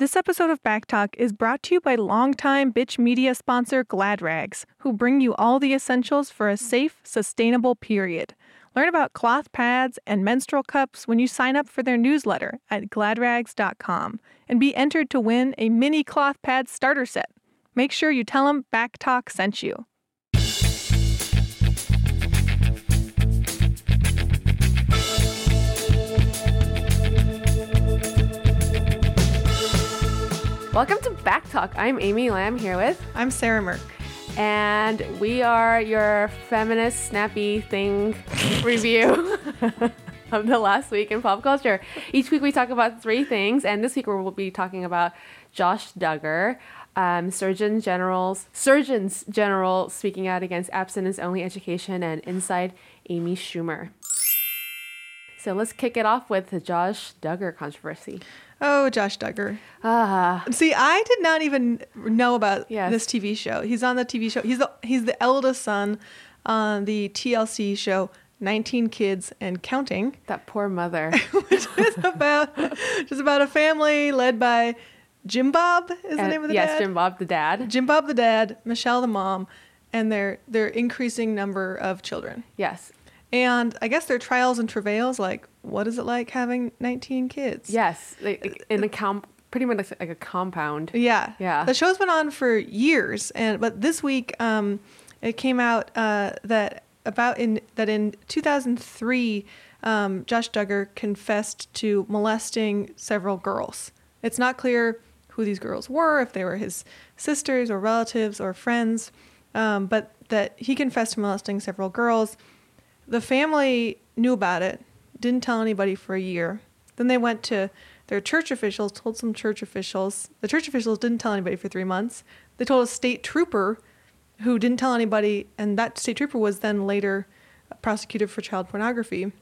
This episode of Backtalk is brought to you by longtime Bitch Media sponsor Glad Rags, who bring you all the essentials for a safe, sustainable period. Learn about cloth pads and menstrual cups when you sign up for their newsletter at gladrags.com and be entered to win a mini cloth pad starter set. Make sure you tell them Backtalk sent you. Welcome to Back Talk. I'm Amy Lam here with, I'm Sarah Mirk. and we are your feminist snappy thing review of the last week in pop culture. Each week we talk about three things, and this week we will be talking about Josh Duggar, um, Surgeon General's Surgeons General speaking out against abstinence-only education, and Inside Amy Schumer. So let's kick it off with the Josh Duggar controversy. Oh, Josh Duggar. Ah, See, I did not even know about Yes. this TV show. He's on the TV show. He's the he's the eldest son on the TLC show 19 Kids and Counting, that poor mother. which is about just about a family led by Jim Bob is the name of the yes, dad. Jim Bob, the dad. Jim Bob the dad, Michelle the mom, and their their increasing number of children. Yes, And I guess their trials and travails, like what is it like having 19 kids? yes, like, in a com- pretty much like, like a compound. Yeah. Yeah. The show's been on for years, and but this week, um, it came out uh, that about in that in 2003, um, Josh Duggar confessed to molesting several girls. It's not clear who these girls were, if they were his sisters or relatives or friends, um, but that he confessed to molesting several girls. The family knew about it, didn't tell anybody for a year. Then they went to their church officials, told some church officials. The church officials didn't tell anybody for three months. They told a state trooper who didn't tell anybody, and that state trooper was then later prosecuted for child pornography.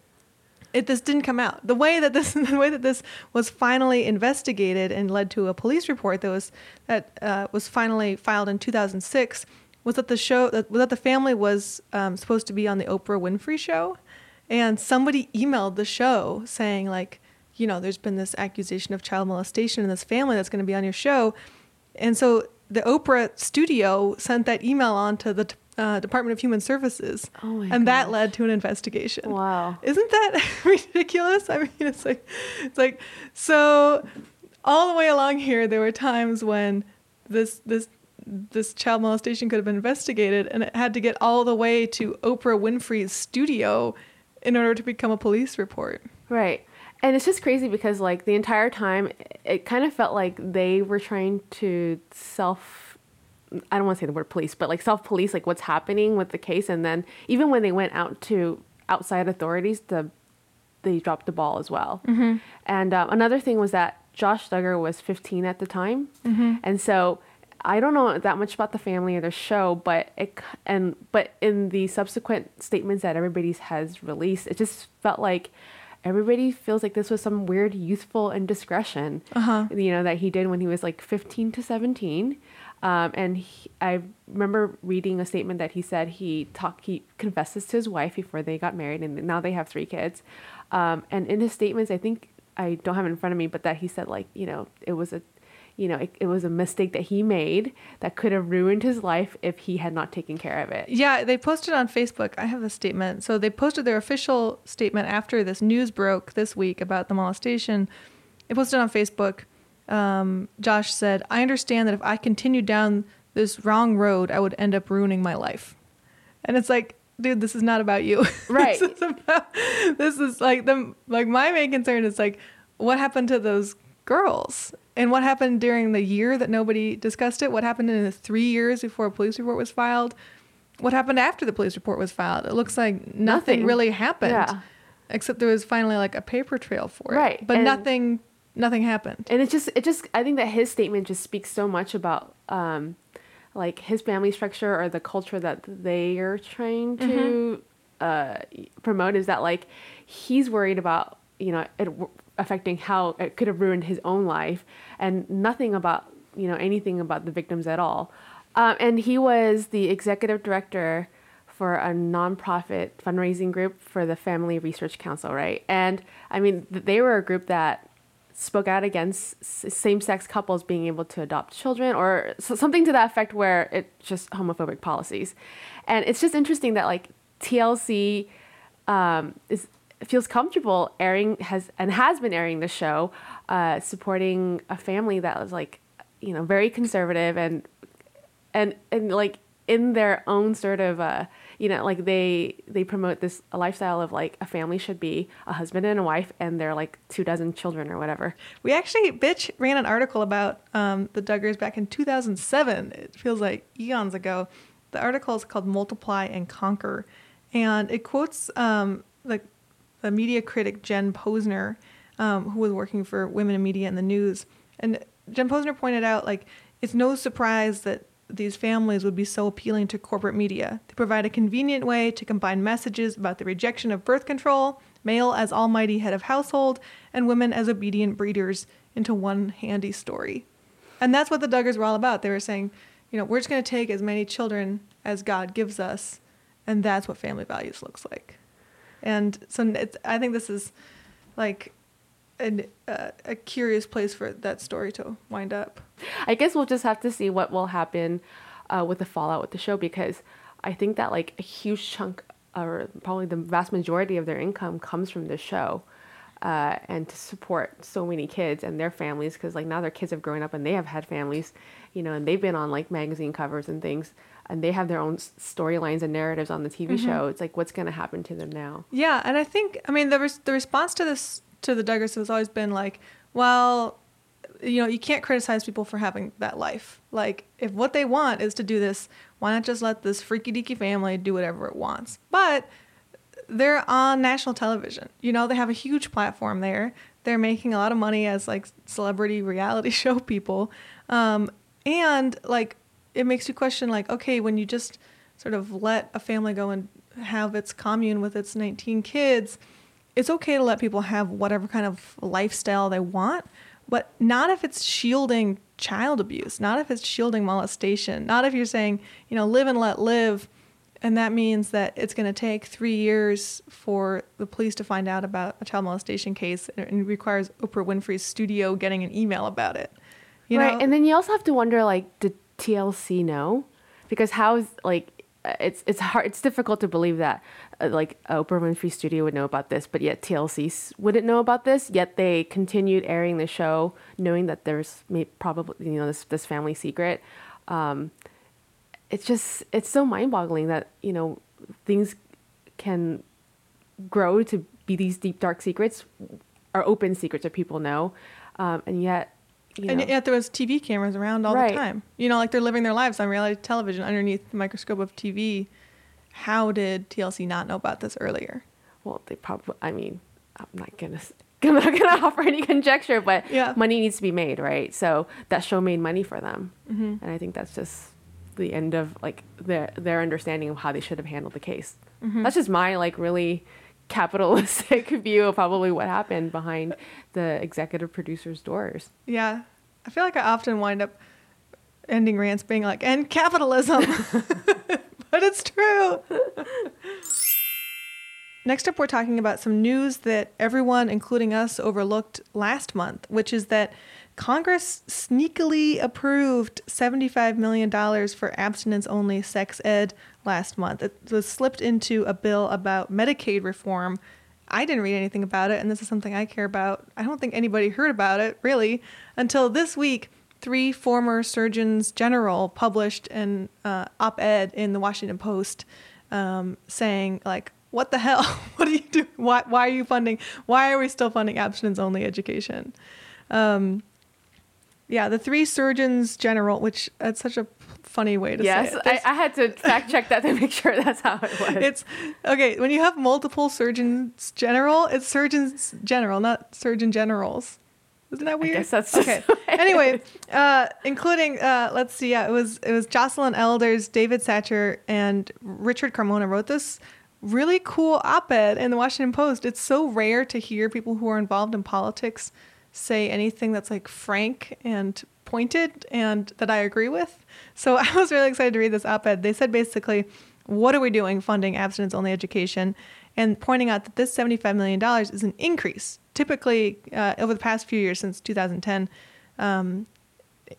It this didn't come out. The way that this the way that this was finally investigated and led to a police report that was that uh, was finally filed in 2006 was that the show that, that the family was um, supposed to be on the Oprah Winfrey show, and somebody emailed the show saying like, you know, there's been this accusation of child molestation in this family that's going to be on your show, and so the Oprah studio sent that email on to the uh, Department of Human Services, Oh my and that led to an investigation. Wow. Isn't that ridiculous? I mean, it's like, it's like, so all the way along here, there were times when this this this child molestation could have been investigated, and it had to get all the way to Oprah Winfrey's studio in order to become a police report. Right. And it's just crazy because like the entire time it kind of felt like they were trying to self I don't want to say the word police, but like self police like what's happening with the case and then even when they went out to outside authorities the they dropped the ball as well. And um, another thing was that Josh Duggar was 15 at the time. And so I don't know that much about the family or the show, but it and but in the subsequent statements that everybody has released, it just felt like everybody feels like this was some weird youthful indiscretion, Uh-huh. you know, that he did when he was like 15 to 17. Um, and he, I remember reading a statement that he said he talked, he confesses to his wife before they got married, and now they have three kids. Um, and in his statements, I think I don't have it in front of me, but that he said like, you know, it was a you know, it, it was a mistake that he made that could have ruined his life if he had not taken care of it. Yeah, they posted on Facebook. I have the statement. So they posted their official statement after this news broke this week about the molestation. They posted on Facebook. Um, Josh said, "I understand that if I continued down this wrong road, I would end up ruining my life." And it's like, dude, this is not about you. Right. this is about. This is like the like my main concern is like, what happened to those girls? And what happened during the year that nobody discussed it? What happened in the three years before a police report was filed? What happened after the police report was filed? It looks like nothing, Nothing. really happened. Yeah. Except there was finally like a paper trail for it. Right, But and- nothing nothing happened. And it just, it just, I think that his statement just speaks so much about, um, like his family structure or the culture that they are trying to uh, promote is that like he's worried about you know it affecting how it could have ruined his own life and nothing about you know anything about the victims at all. Um, and he was the executive director for a nonprofit fundraising group for the Family Research Council, right? And I mean, th- they were a group that spoke out against same-sex couples being able to adopt children or something to that effect where it's just homophobic policies and it's just interesting that like tlc um, is feels comfortable airing has and has been airing the show uh, supporting a family that was like you know very conservative and and and like in their own sort of uh, you know like they they promote this lifestyle of like a family should be a husband and a wife and they're like two dozen children or whatever. We actually bitch ran an article about um, the duggars back in 2007 it feels like eons ago. The article is called multiply and conquer and it quotes um, the, the media critic jen Pozner um, who was working for women in media and the news and jen Pozner pointed out like it's no surprise that these families would be so appealing to corporate media. They provide a convenient way to combine messages about the rejection of birth control, male as almighty head of household, and women as obedient breeders into one handy story. And that's what the Duggars were all about. They were saying, you know, we're just going to take as many children as God gives us, and that's what family values looks like. And so I think this is like an, uh, a curious place for that story to wind up. I guess we'll just have to see what will happen uh, with the fallout with the show because I think that like a huge chunk or probably the vast majority of their income comes from the show. Uh, and to support so many kids and their families because like now their kids have grown up and they have had families you know and they've been on like magazine covers and things and they have their own storylines and narratives on the tv mm-hmm. show it's like what's going to happen to them now yeah and i think i mean the, res- the response to this to the Duggars has always been like, well, you know, you can't criticize people for having that life. Like, if what they want is to do this, why not just let this freaky deaky family do whatever it wants? But they're on national television. You know, they have a huge platform there. They're making a lot of money as like celebrity reality show people. Um, and like, it makes you question, like, okay, when you just sort of let a family go and have its commune with its 19 kids, it's okay to let people have whatever kind of lifestyle they want, but not if it's shielding child abuse, not if it's shielding molestation, not if you're saying, you know, live and let live. And that means that it's going to take three years for the police to find out about a child molestation case and requires Oprah Winfrey's studio getting an email about it. You right. Know? And then you also have to wonder like, did TLC know? Because how's like, it's it's hard it's difficult to believe that uh, like Oprah Winfrey Studio would know about this, but yet TLC wouldn't know about this. Yet they continued airing the show, knowing that there's probably you know this this family secret. Um, it's just it's so mind boggling that you know things can grow to be these deep dark secrets or open secrets that people know, um, and yet you know. And yet there was TV cameras around all right. the time. You know, like they're living their lives on reality television underneath the microscope of TV. How did TLC not know about this earlier? Well, they probably. I mean, I'm not gonna. I'm not gonna offer any conjecture, but yeah. money needs to be made, right? So that show made money for them, mm-hmm. and I think that's just the end of like their their understanding of how they should have handled the case. Mm-hmm. That's just my like really capitalistic view of probably what happened behind the executive producer's doors. Yeah. I feel like I often wind up ending rants being like, and capitalism. but it's true. Next up, we're talking about some news that everyone, including us, overlooked last month, which is that Congress sneakily approved $75 million for abstinence only sex ed last month. It was slipped into a bill about Medicaid reform. I didn't read anything about it, and this is something I care about. I don't think anybody heard about it, really, until this week. Three former surgeons general published an uh, op ed in the Washington Post um, saying, like, what the hell? what are you doing? Why, why are you funding? Why are we still funding abstinence only education? Um, yeah, the three surgeons general, which that's such a funny way to yes, say it. Yes, I, I, had to fact check that to make sure that's how it was. It's okay when you have multiple surgeons general. It's surgeons general, not surgeon generals. Isn't that weird? I guess that's okay. anyway, uh, including uh, let's see, yeah, it was it was Joycelyn Elders, David Satcher, and Richard Carmona wrote this really cool op-ed in the Washington Post. It's so rare to hear people who are involved in politics say anything that's like frank and pointed and that I agree with. So I was really excited to read this op ed. They said basically, what are we doing funding abstinence only education? And pointing out that this $75 million is an increase typically uh, over the past few years since 2010, um,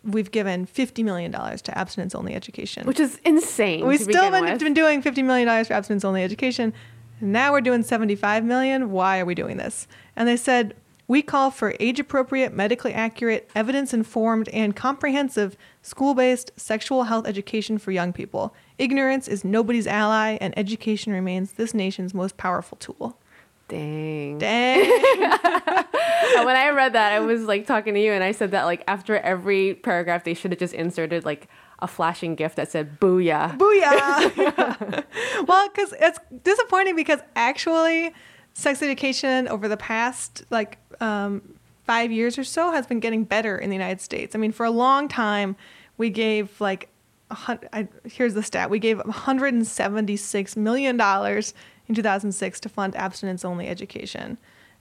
we've given $50 million to abstinence only education. which is insane. We've still been, been doing $50 million for abstinence only education. Now we're doing 75 million. Why are we doing this? And they said, we call for age appropriate, medically accurate, evidence informed, and comprehensive school based sexual health education for young people. Ignorance is nobody's ally, and education remains this nation's most powerful tool. Dang. Dang. And when I read that, I was like talking to you, and I said that like after every paragraph, they should have just inserted like a flashing gift that said "Booyah." Booyah! well, because it's disappointing because actually, sex education over the past like um, five years or so has been getting better in the United States. I mean, for a long time, we gave like I, here's the stat: we gave 176 million dollars in 2006 to fund abstinence-only education,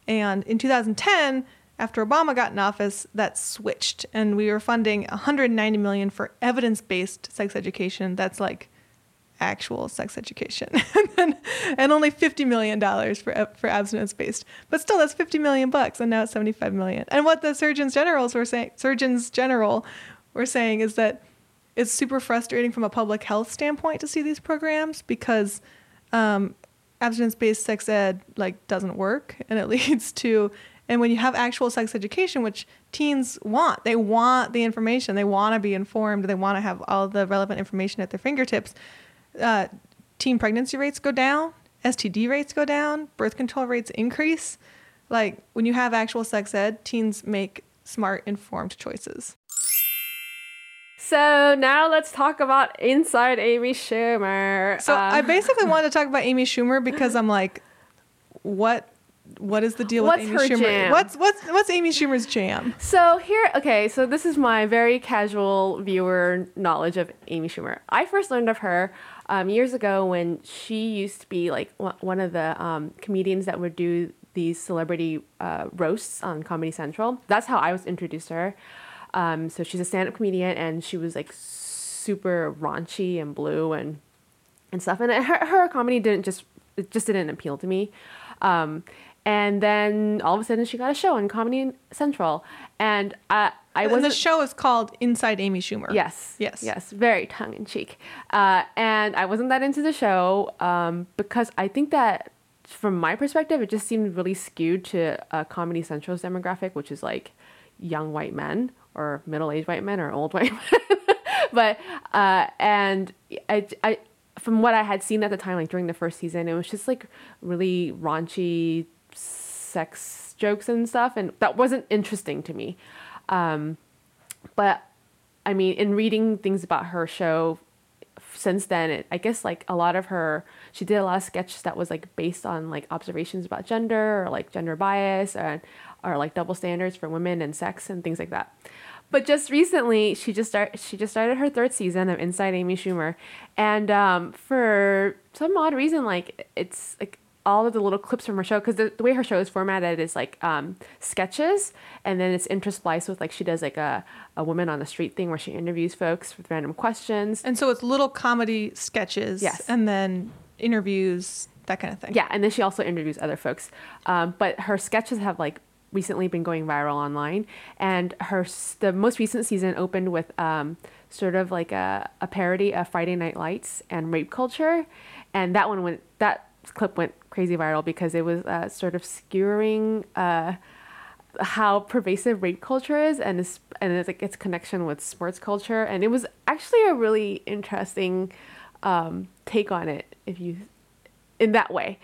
and in 2010. After Obama got in office, that switched, and we were funding 190 million for evidence-based sex education. That's like actual sex education. And, then, and only 50 million dollars for for abstinence based. But still that's 50 million bucks and now it's 75 million. And what the surgeons generals were saying surgeons general were saying is that it's super frustrating from a public health standpoint to see these programs because um, abstinence based sex ed like doesn't work and it leads to and when you have actual sex education which teens want they want the information they want to be informed they want to have all the relevant information at their fingertips uh, teen pregnancy rates go down std rates go down birth control rates increase like when you have actual sex ed teens make smart informed choices So now let's talk about Inside Amy Schumer. So Um, I basically wanted to talk about Amy Schumer because I'm like, what what is the deal What's with Amy her Schumer? jam? What's what's what's Amy Schumer's jam? So here, okay, so this is my very casual viewer knowledge of Amy Schumer. I first learned of her um, years ago when she used to be like one one of the um, comedians that would do these celebrity uh, roasts on Comedy Central. That's how I was introduced to her. Um, so she's a stand-up comedian, and she was like super raunchy and blue and and stuff. And her, her comedy didn't just it just didn't appeal to me. Um, and then all of a sudden she got a show on Comedy Central, and I I wasn't. the show is called Inside Amy Schumer. Yes. Yes. Yes. Very tongue in cheek. Uh, and I wasn't that into the show um, because I think that from my perspective, it just seemed really skewed to uh, Comedy Central's demographic, which is like young white men or middle aged white men or old white men. but, uh, and I, I, from what I had seen at the time, like during the first season, it was just like really raunchy sex jokes and stuff. And that wasn't interesting to me. Um, but I mean, in reading things about her show since then, it, I guess like a lot of her, she did a lot of sketches that was like based on like observations about gender or like gender bias and or like double standards for women and sex and things like that. But just recently, she just start she just started her third season of Inside Amy Schumer, and um, for some odd reason, like it's like all of the little clips from her show because the, the way her show is formatted is like um, sketches and then it's interspliced with like she does like a, a woman on the street thing where she interviews folks with random questions And so it's little comedy sketches. Yes. And then interviews, that kind of thing. yeah and then she also interviews other folks um, but her sketches have like recently been going viral online and her the most recent season opened with um, sort of like a, a parody of friday night lights and rape culture and that one went that clip went crazy viral because it was uh, sort of skewering uh, how pervasive rape culture is and its, and it's like its connection with sports culture. And it was actually a really interesting um, take on it if you in that way.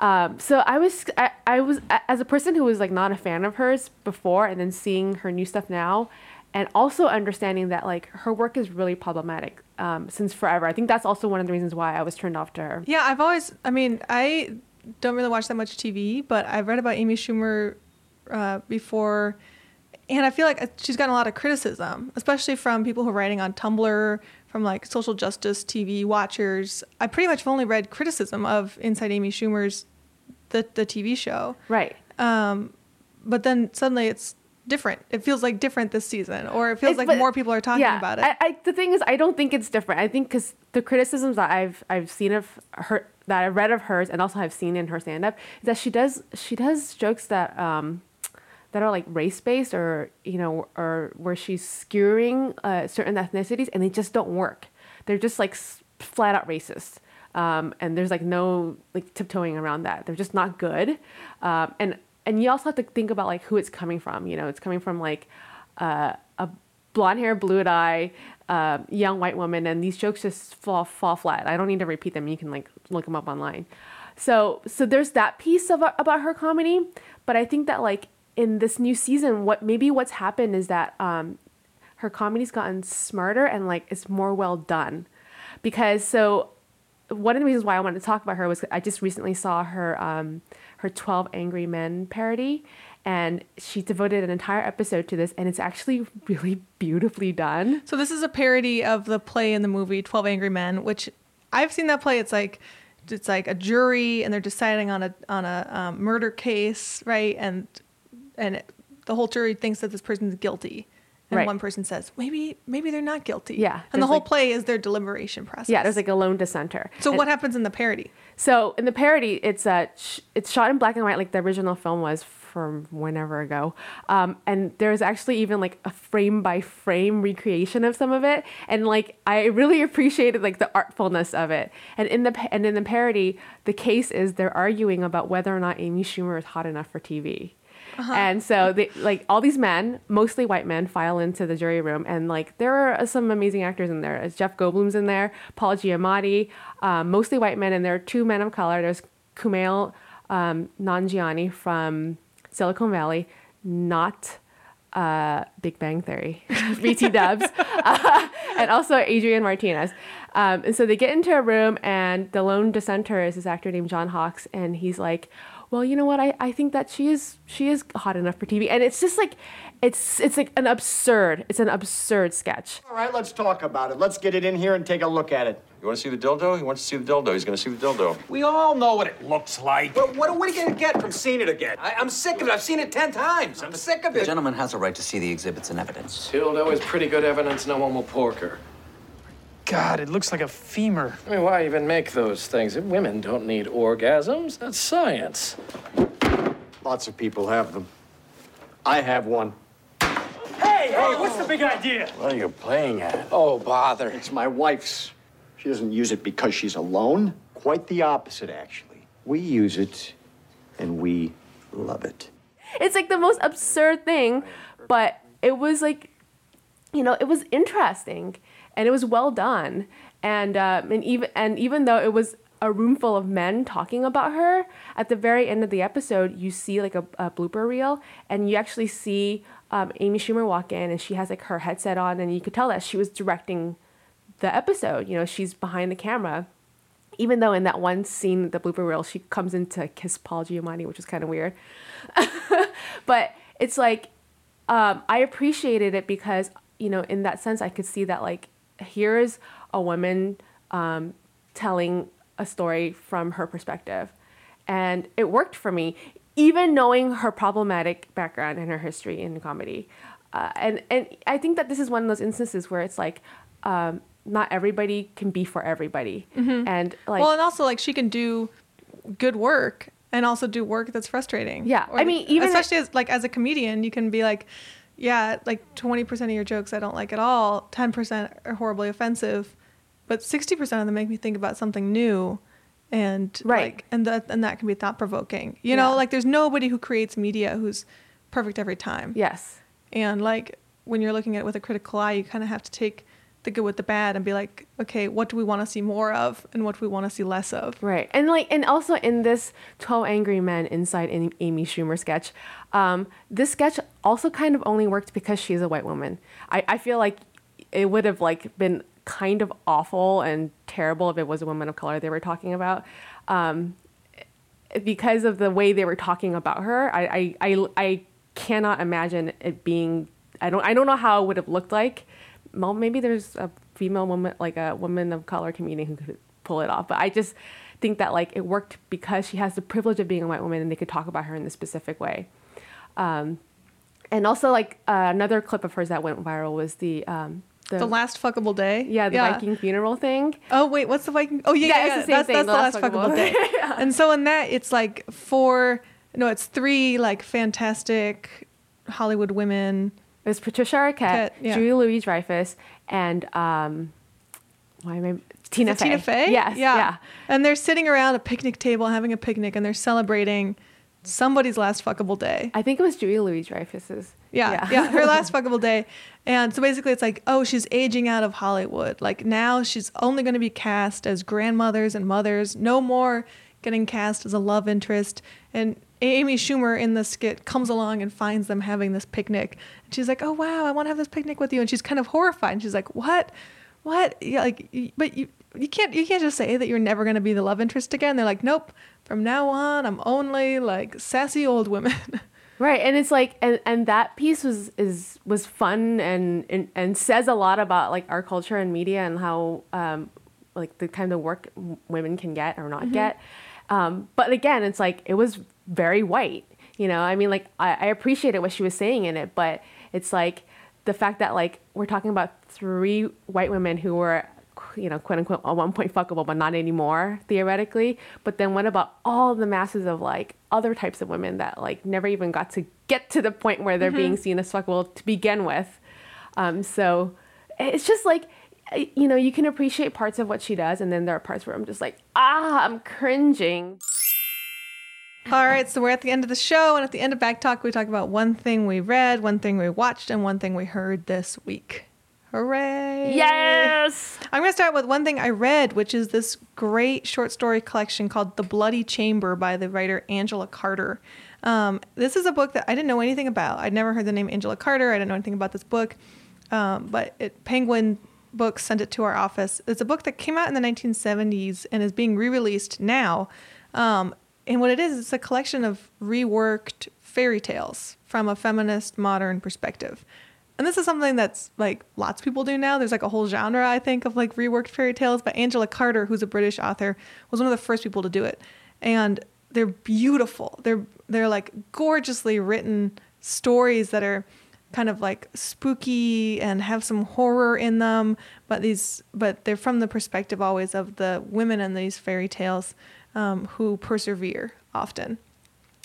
Um, so I was I, I was as a person who was like not a fan of hers before and then seeing her new stuff now and also understanding that like her work is really problematic um, since forever. I think that's also one of the reasons why I was turned off to her. Yeah, I've always, I mean, I don't really watch that much TV, but I've read about Amy Schumer uh, before, and I feel like uh, she's gotten a lot of criticism, especially from people who are writing on Tumblr, from like social justice TV watchers. I pretty much have only read criticism of Inside Amy Schumer's the the TV show, right. Um, but then suddenly it's different. It feels like different this season, or it feels It's- like but- more people are talking yeah, about it. I, I, the thing is, I don't think it's different. I think because the criticisms that I've I've seen of her that I've read of hers and also I've seen in her stand up is that she does she does jokes that um that are like race based or you know or where she's skewering uh, certain ethnicities and they just don't work. They're just like flat out racist. Um, and there's like no like tiptoeing around that. They're just not good. Um, and and you also have to think about like who it's coming from. You know, it's coming from like uh, a blonde hair, blue eye, uh, young white woman, and these jokes just fall fall flat. I don't need to repeat them. You can like look them up online. So so there's that piece of about her comedy, but I think that like in this new season, what maybe what's happened is that um, her comedy's gotten smarter and like it's more well done, because so one of the reasons why I wanted to talk about her was I just recently saw her um, her Twelve Angry Men parody, and she devoted an entire episode to this, and it's actually really beautifully done. So this is a parody of the play in the movie Twelve Angry Men, which I've seen that play. It's like it's like a jury, and they're deciding on a on a um, murder case, right? And and it, the whole jury thinks that this person's guilty, and Right. one person says maybe maybe they're not guilty. Yeah, and the whole like- play is their deliberation process. Yeah, there's like a lone dissenter. so And- what happens in the parody? So in the parody, it's uh, sh- it's shot in black and white, like the original film was from whenever ago. Um, and there's actually even like a frame by frame recreation of some of it, and like I really appreciated like the artfulness of it. And in the and in the parody, the case is they're arguing about whether or not Amy Schumer is hot enough for TV. And so they like all these men, mostly white men, file into the jury room, and like there are some amazing actors in there. As Jeff Goldblum's in there, Paul Giamatti, um, mostly white men, and there are two men of color. There's Kumail um, Nanjiani from Silicon Valley, not uh, Big Bang Theory, BT Dubs, uh, and also Adrian Martinez. Um, and so they get into a room, and the lone dissenter is this actor named John Hawkes, and he's like, "Well, you know what? I, I think that she is she is hot enough for TV." And it's just like, it's it's like an absurd, it's an absurd sketch. All right, let's talk about it. Let's get it in here and take a look at it. You want to see the dildo? He wants to see the dildo. He's going to see the dildo. We all know what it looks like. But what, what are we gonna get from seeing it again? I, I'm sick of it. I've seen it ten times. I'm sick of it. The gentleman has a right to see the exhibits and evidence. Dildo is pretty good evidence no one will pork her. God, it looks like a femur. I mean, why even make those things? Women don't need orgasms. That's science. Lots of people have them. I have one. Hey, hey, what's the big idea? What are you playing at? Oh, bother. It's my wife's. She doesn't use it because she's alone. Quite the opposite, actually. We use it, and we love it. It's like the most absurd thing, but it was like, you know, it was interesting and it was well done. And um, and even and even though it was a room full of men talking about her, at the very end of the episode, you see like a, a blooper reel, and you actually see um, Amy Schumer walk in, and she has like her headset on, and you could tell that she was directing the episode. You know, she's behind the camera even though in that one scene, the blooper reel, she comes in to kiss Paul Giamatti, which is kind of weird. but it's like um, I appreciated it because you know, in that sense, I could see that like here's a woman um, telling a story from her perspective, and it worked for me, even knowing her problematic background and her history in comedy. Uh, and and I think that this is one of those instances where it's like. Um, not everybody can be for everybody, and like well, and also like she can do good work and also do work that's frustrating. Yeah, I mean, even if- especially as like as a comedian, you can be like, yeah, like twenty percent of your jokes I don't like at all. Ten percent are horribly offensive, but sixty percent of them make me think about something new, and Right. like, and that and that can be thought provoking. You know, like there's nobody who creates media who's perfect every time. yes, And like when you're looking at it with a critical eye, you kind of have to take the good with the bad and be like, okay, what do we want to see more of, and what do we want to see less of? Right. And like and also in this 12 Angry Men inside Amy Schumer sketch, um, this sketch also kind of only worked because she's a white woman. I, I feel like it would have like been kind of awful and terrible if it was a woman of color they were talking about. Um, because of the way they were talking about her, I, I, I, I cannot imagine it being I don't I don't know how it would have looked like. Well, maybe there's a female woman like a woman of color comedian who could pull it off, but I just think that like it worked because she has the privilege of being a white woman and they could talk about her in this specific way. Um, and also like uh, another clip of hers that went viral was the um, the, The last fuckable day. yeah the Viking funeral thing. Oh wait, what's the Viking? Oh yeah, Yeah, yeah, it's yeah. the same that's, thing, that's the, last last fuckable fuckable day. day. And so in that, it's like four. No, it's three like fantastic Hollywood women. It was Patricia Arquette, Arquette, yeah. Julia Louis Dreyfus, and um, why am I Tina Fey? Tina Fey? Yes, yeah. And they're sitting around a picnic table having a picnic and they're celebrating somebody's last fuckable day. I think it was Julia Louis Dreyfus's. Yeah, yeah, her last fuckable day. And so basically, it's like, oh, she's aging out of Hollywood. Like now, she's only going to be cast as grandmothers and mothers. No more getting cast as a love interest. And Amy Schumer in the skit comes along and finds them having this picnic. And she's like, oh wow, I want to have this picnic with you. And she's kind of horrified. And she's like, what? What? Yeah, like, but you you can't you can't just say that you're never going to be the love interest again. They're like, nope. From now on, I'm only like sassy old women. Right, and it's like, and, and that piece was is was fun and, and and says a lot about like our culture and media and how um, like the kind of work women can get or not get. Um, but again, it's like it was very white. You know, I mean, like I, I appreciated what she was saying in it, but it's like the fact that like we're talking about three white women who were you know, quote unquote, at one point fuckable, but not anymore, theoretically. But then what about all the masses of like other types of women that like never even got to get to the point where they're being seen as fuckable to begin with? Um, so it's just like, you know, you can appreciate parts of what she does, and then there are parts where I'm just like, ah, I'm cringing. All right, so we're at the end of the show, and at the end of Back Talk, we talk about one thing we read, one thing we watched, and one thing we heard this week. Hooray! Yes! I'm going to start with one thing I read, which is this great short story collection called The Bloody Chamber by the writer Angela Carter. Um, this is a book that I didn't know anything about. I'd never heard the name Angela Carter. I didn't know anything about this book. Um, but it, Penguin Books sent it to our office. It's a book that came out in the 1970s and is being re released now. Um, and what it is, it's a collection of reworked fairy tales from a feminist modern perspective. And this is something that's like lots of people do now. There's like a whole genre, I think, of like reworked fairy tales. But Angela Carter, who's a British author, was one of the first people to do it. And they're beautiful. They're they're like gorgeously written stories that are kind of like spooky and have some horror in them. But these but they're from the perspective always of the women in these fairy tales um, who persevere often.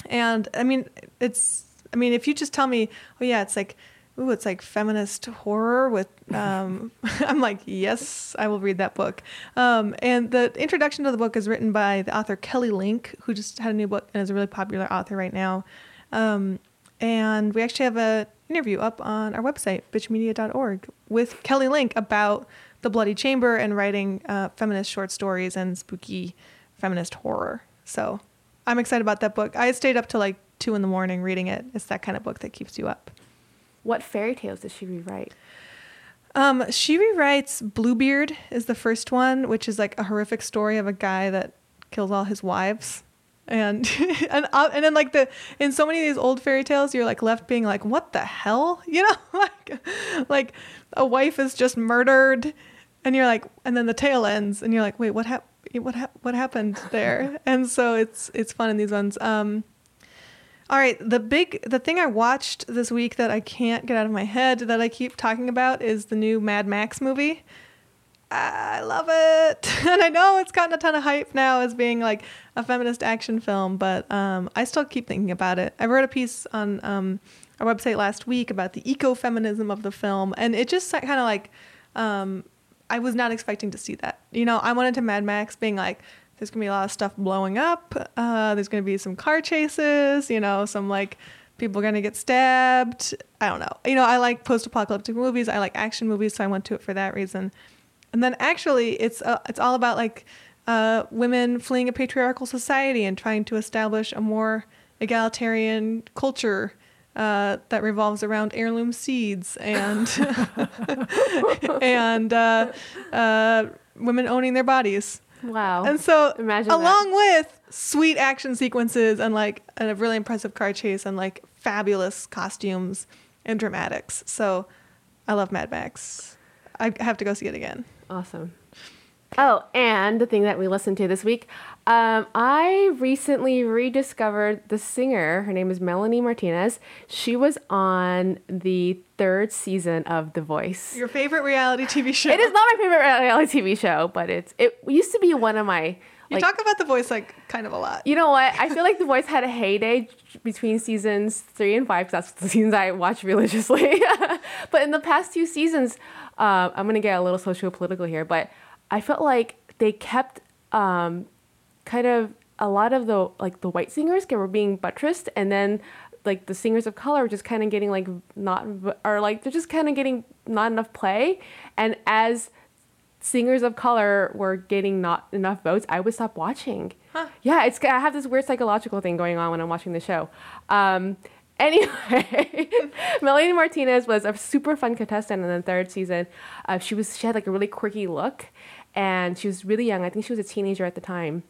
And I mean, it's I mean, if you just tell me, oh yeah, it's like ooh, it's like feminist horror with, um, I'm like, yes, I will read that book. Um, and the introduction to the book is written by the author Kelly Link, who just had a new book and is a really popular author right now. Um, and we actually have a interview up on our website, bitchmedia.org, with Kelly Link about the Bloody Chamber and writing uh, feminist short stories and spooky feminist horror. So I'm excited about that book. I stayed up till like two in the morning reading it. It's that kind of book that keeps you up. What fairy tales does she rewrite? Um, she rewrites Bluebeard is the first one, which is like a horrific story of a guy that kills all his wives. And and uh, and then like the in so many of these old fairy tales, you're like left being like, what the hell, you know, like like a wife is just murdered, and you're like, and then the tale ends, and you're like, wait, what hap- what hap- what happened there? and so it's it's fun in these ones. Um, all right, the big the thing I watched this week that I can't get out of my head that I keep talking about is the new Mad Max movie. I love it. And I know it's gotten a ton of hype now as being like a feminist action film, but um, I still keep thinking about it. I wrote a piece on um, our website last week about the ecofeminism of the film, and it just kind of like um, I was not expecting to see that. You know, I went into Mad Max being like, there's gonna be a lot of stuff blowing up. Uh, there's gonna be some car chases. You know, some like people are gonna get stabbed. I don't know. You know, I like post-apocalyptic movies. I like action movies, so I went to it for that reason. And then actually, it's uh, it's all about like uh, women fleeing a patriarchal society and trying to establish a more egalitarian culture uh, that revolves around heirloom seeds and and uh, uh, women owning their bodies. Wow. And so, Imagine along with sweet action sequences and like a really impressive car chase and like fabulous costumes and dramatics. So, I love Mad Max. I have to go see it again. Awesome. Oh, and the thing that we listened to this week, Um, I recently rediscovered the singer. Her name is Melanie Martinez. She was on the third season of The Voice. Your favorite reality TV show. It is not my favorite reality TV show, but it's it used to be one of my. You like, talk about the voice like kind of a lot. you know what? I feel like The Voice had a heyday between seasons three and five. That's the seasons I watch religiously. but in the past two seasons, uh, I'm gonna get a little socio-political here, but I felt like they kept um, kind of a lot of the like the white singers were being buttressed, and then like the singers of color were just kind of getting like not or like they're just kind of getting not enough play, and as singers of color were getting not enough votes, I would stop watching. Yeah, it's I have this weird psychological thing going on when I'm watching the show. Um, anyway, Melanie Martinez was a super fun contestant in the third season. Uh, she was she had like a really quirky look, and she was really young. I think she was a teenager at the time,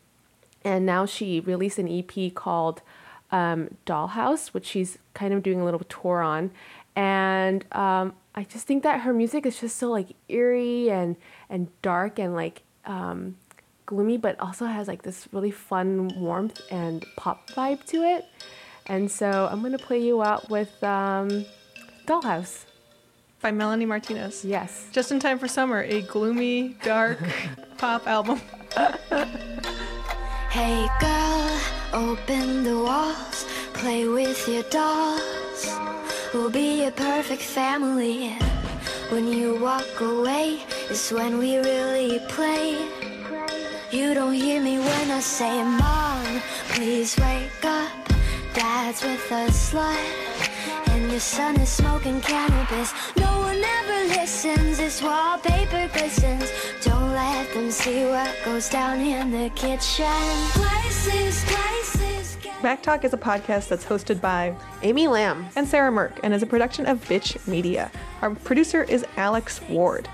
and now she released an EP called um, Dollhouse, which she's kind of doing a little tour on, and um, I just think that her music is just so like eerie and and dark and like um, gloomy, but also has like this really fun warmth and pop vibe to it. And so I'm gonna play you out with um, Dollhouse. By Melanie Martinez. Yes. Just in time for summer, a gloomy, dark pop album. Hey girl, open the walls, play with your dolls. We'll be a perfect family. When you walk away, It's when we really play. You don't hear me when I say, Mom, please wake up. Dad's with a slut, and your son is smoking cannabis. No one ever listens, this wallpaper glistens. Don't let them see what goes down in the kitchen. Places, places. Get- Backtalk is a podcast that's hosted by Amy Lam. and Sarah Mirk and is a production of Bitch Media. Our producer is Alex Ward.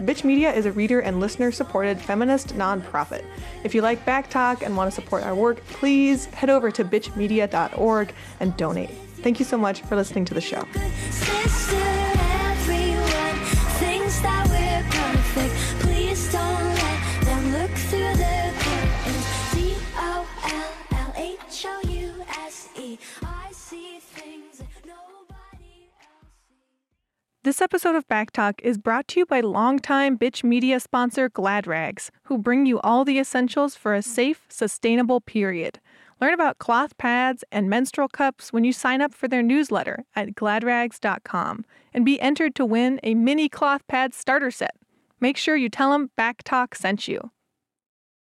Bitch Media is a reader and listener supported feminist nonprofit. If you like Backtalk and want to support our work, please head over to bitchmedia.org and donate. Thank you so much for listening to the show. This episode of Backtalk is brought to you by longtime Bitch Media sponsor Glad Rags, who bring you all the essentials for a safe, sustainable period. Learn about cloth pads and menstrual cups when you sign up for their newsletter at gladrags.com and be entered to win a mini cloth pad starter set. Make sure you tell them Backtalk sent you.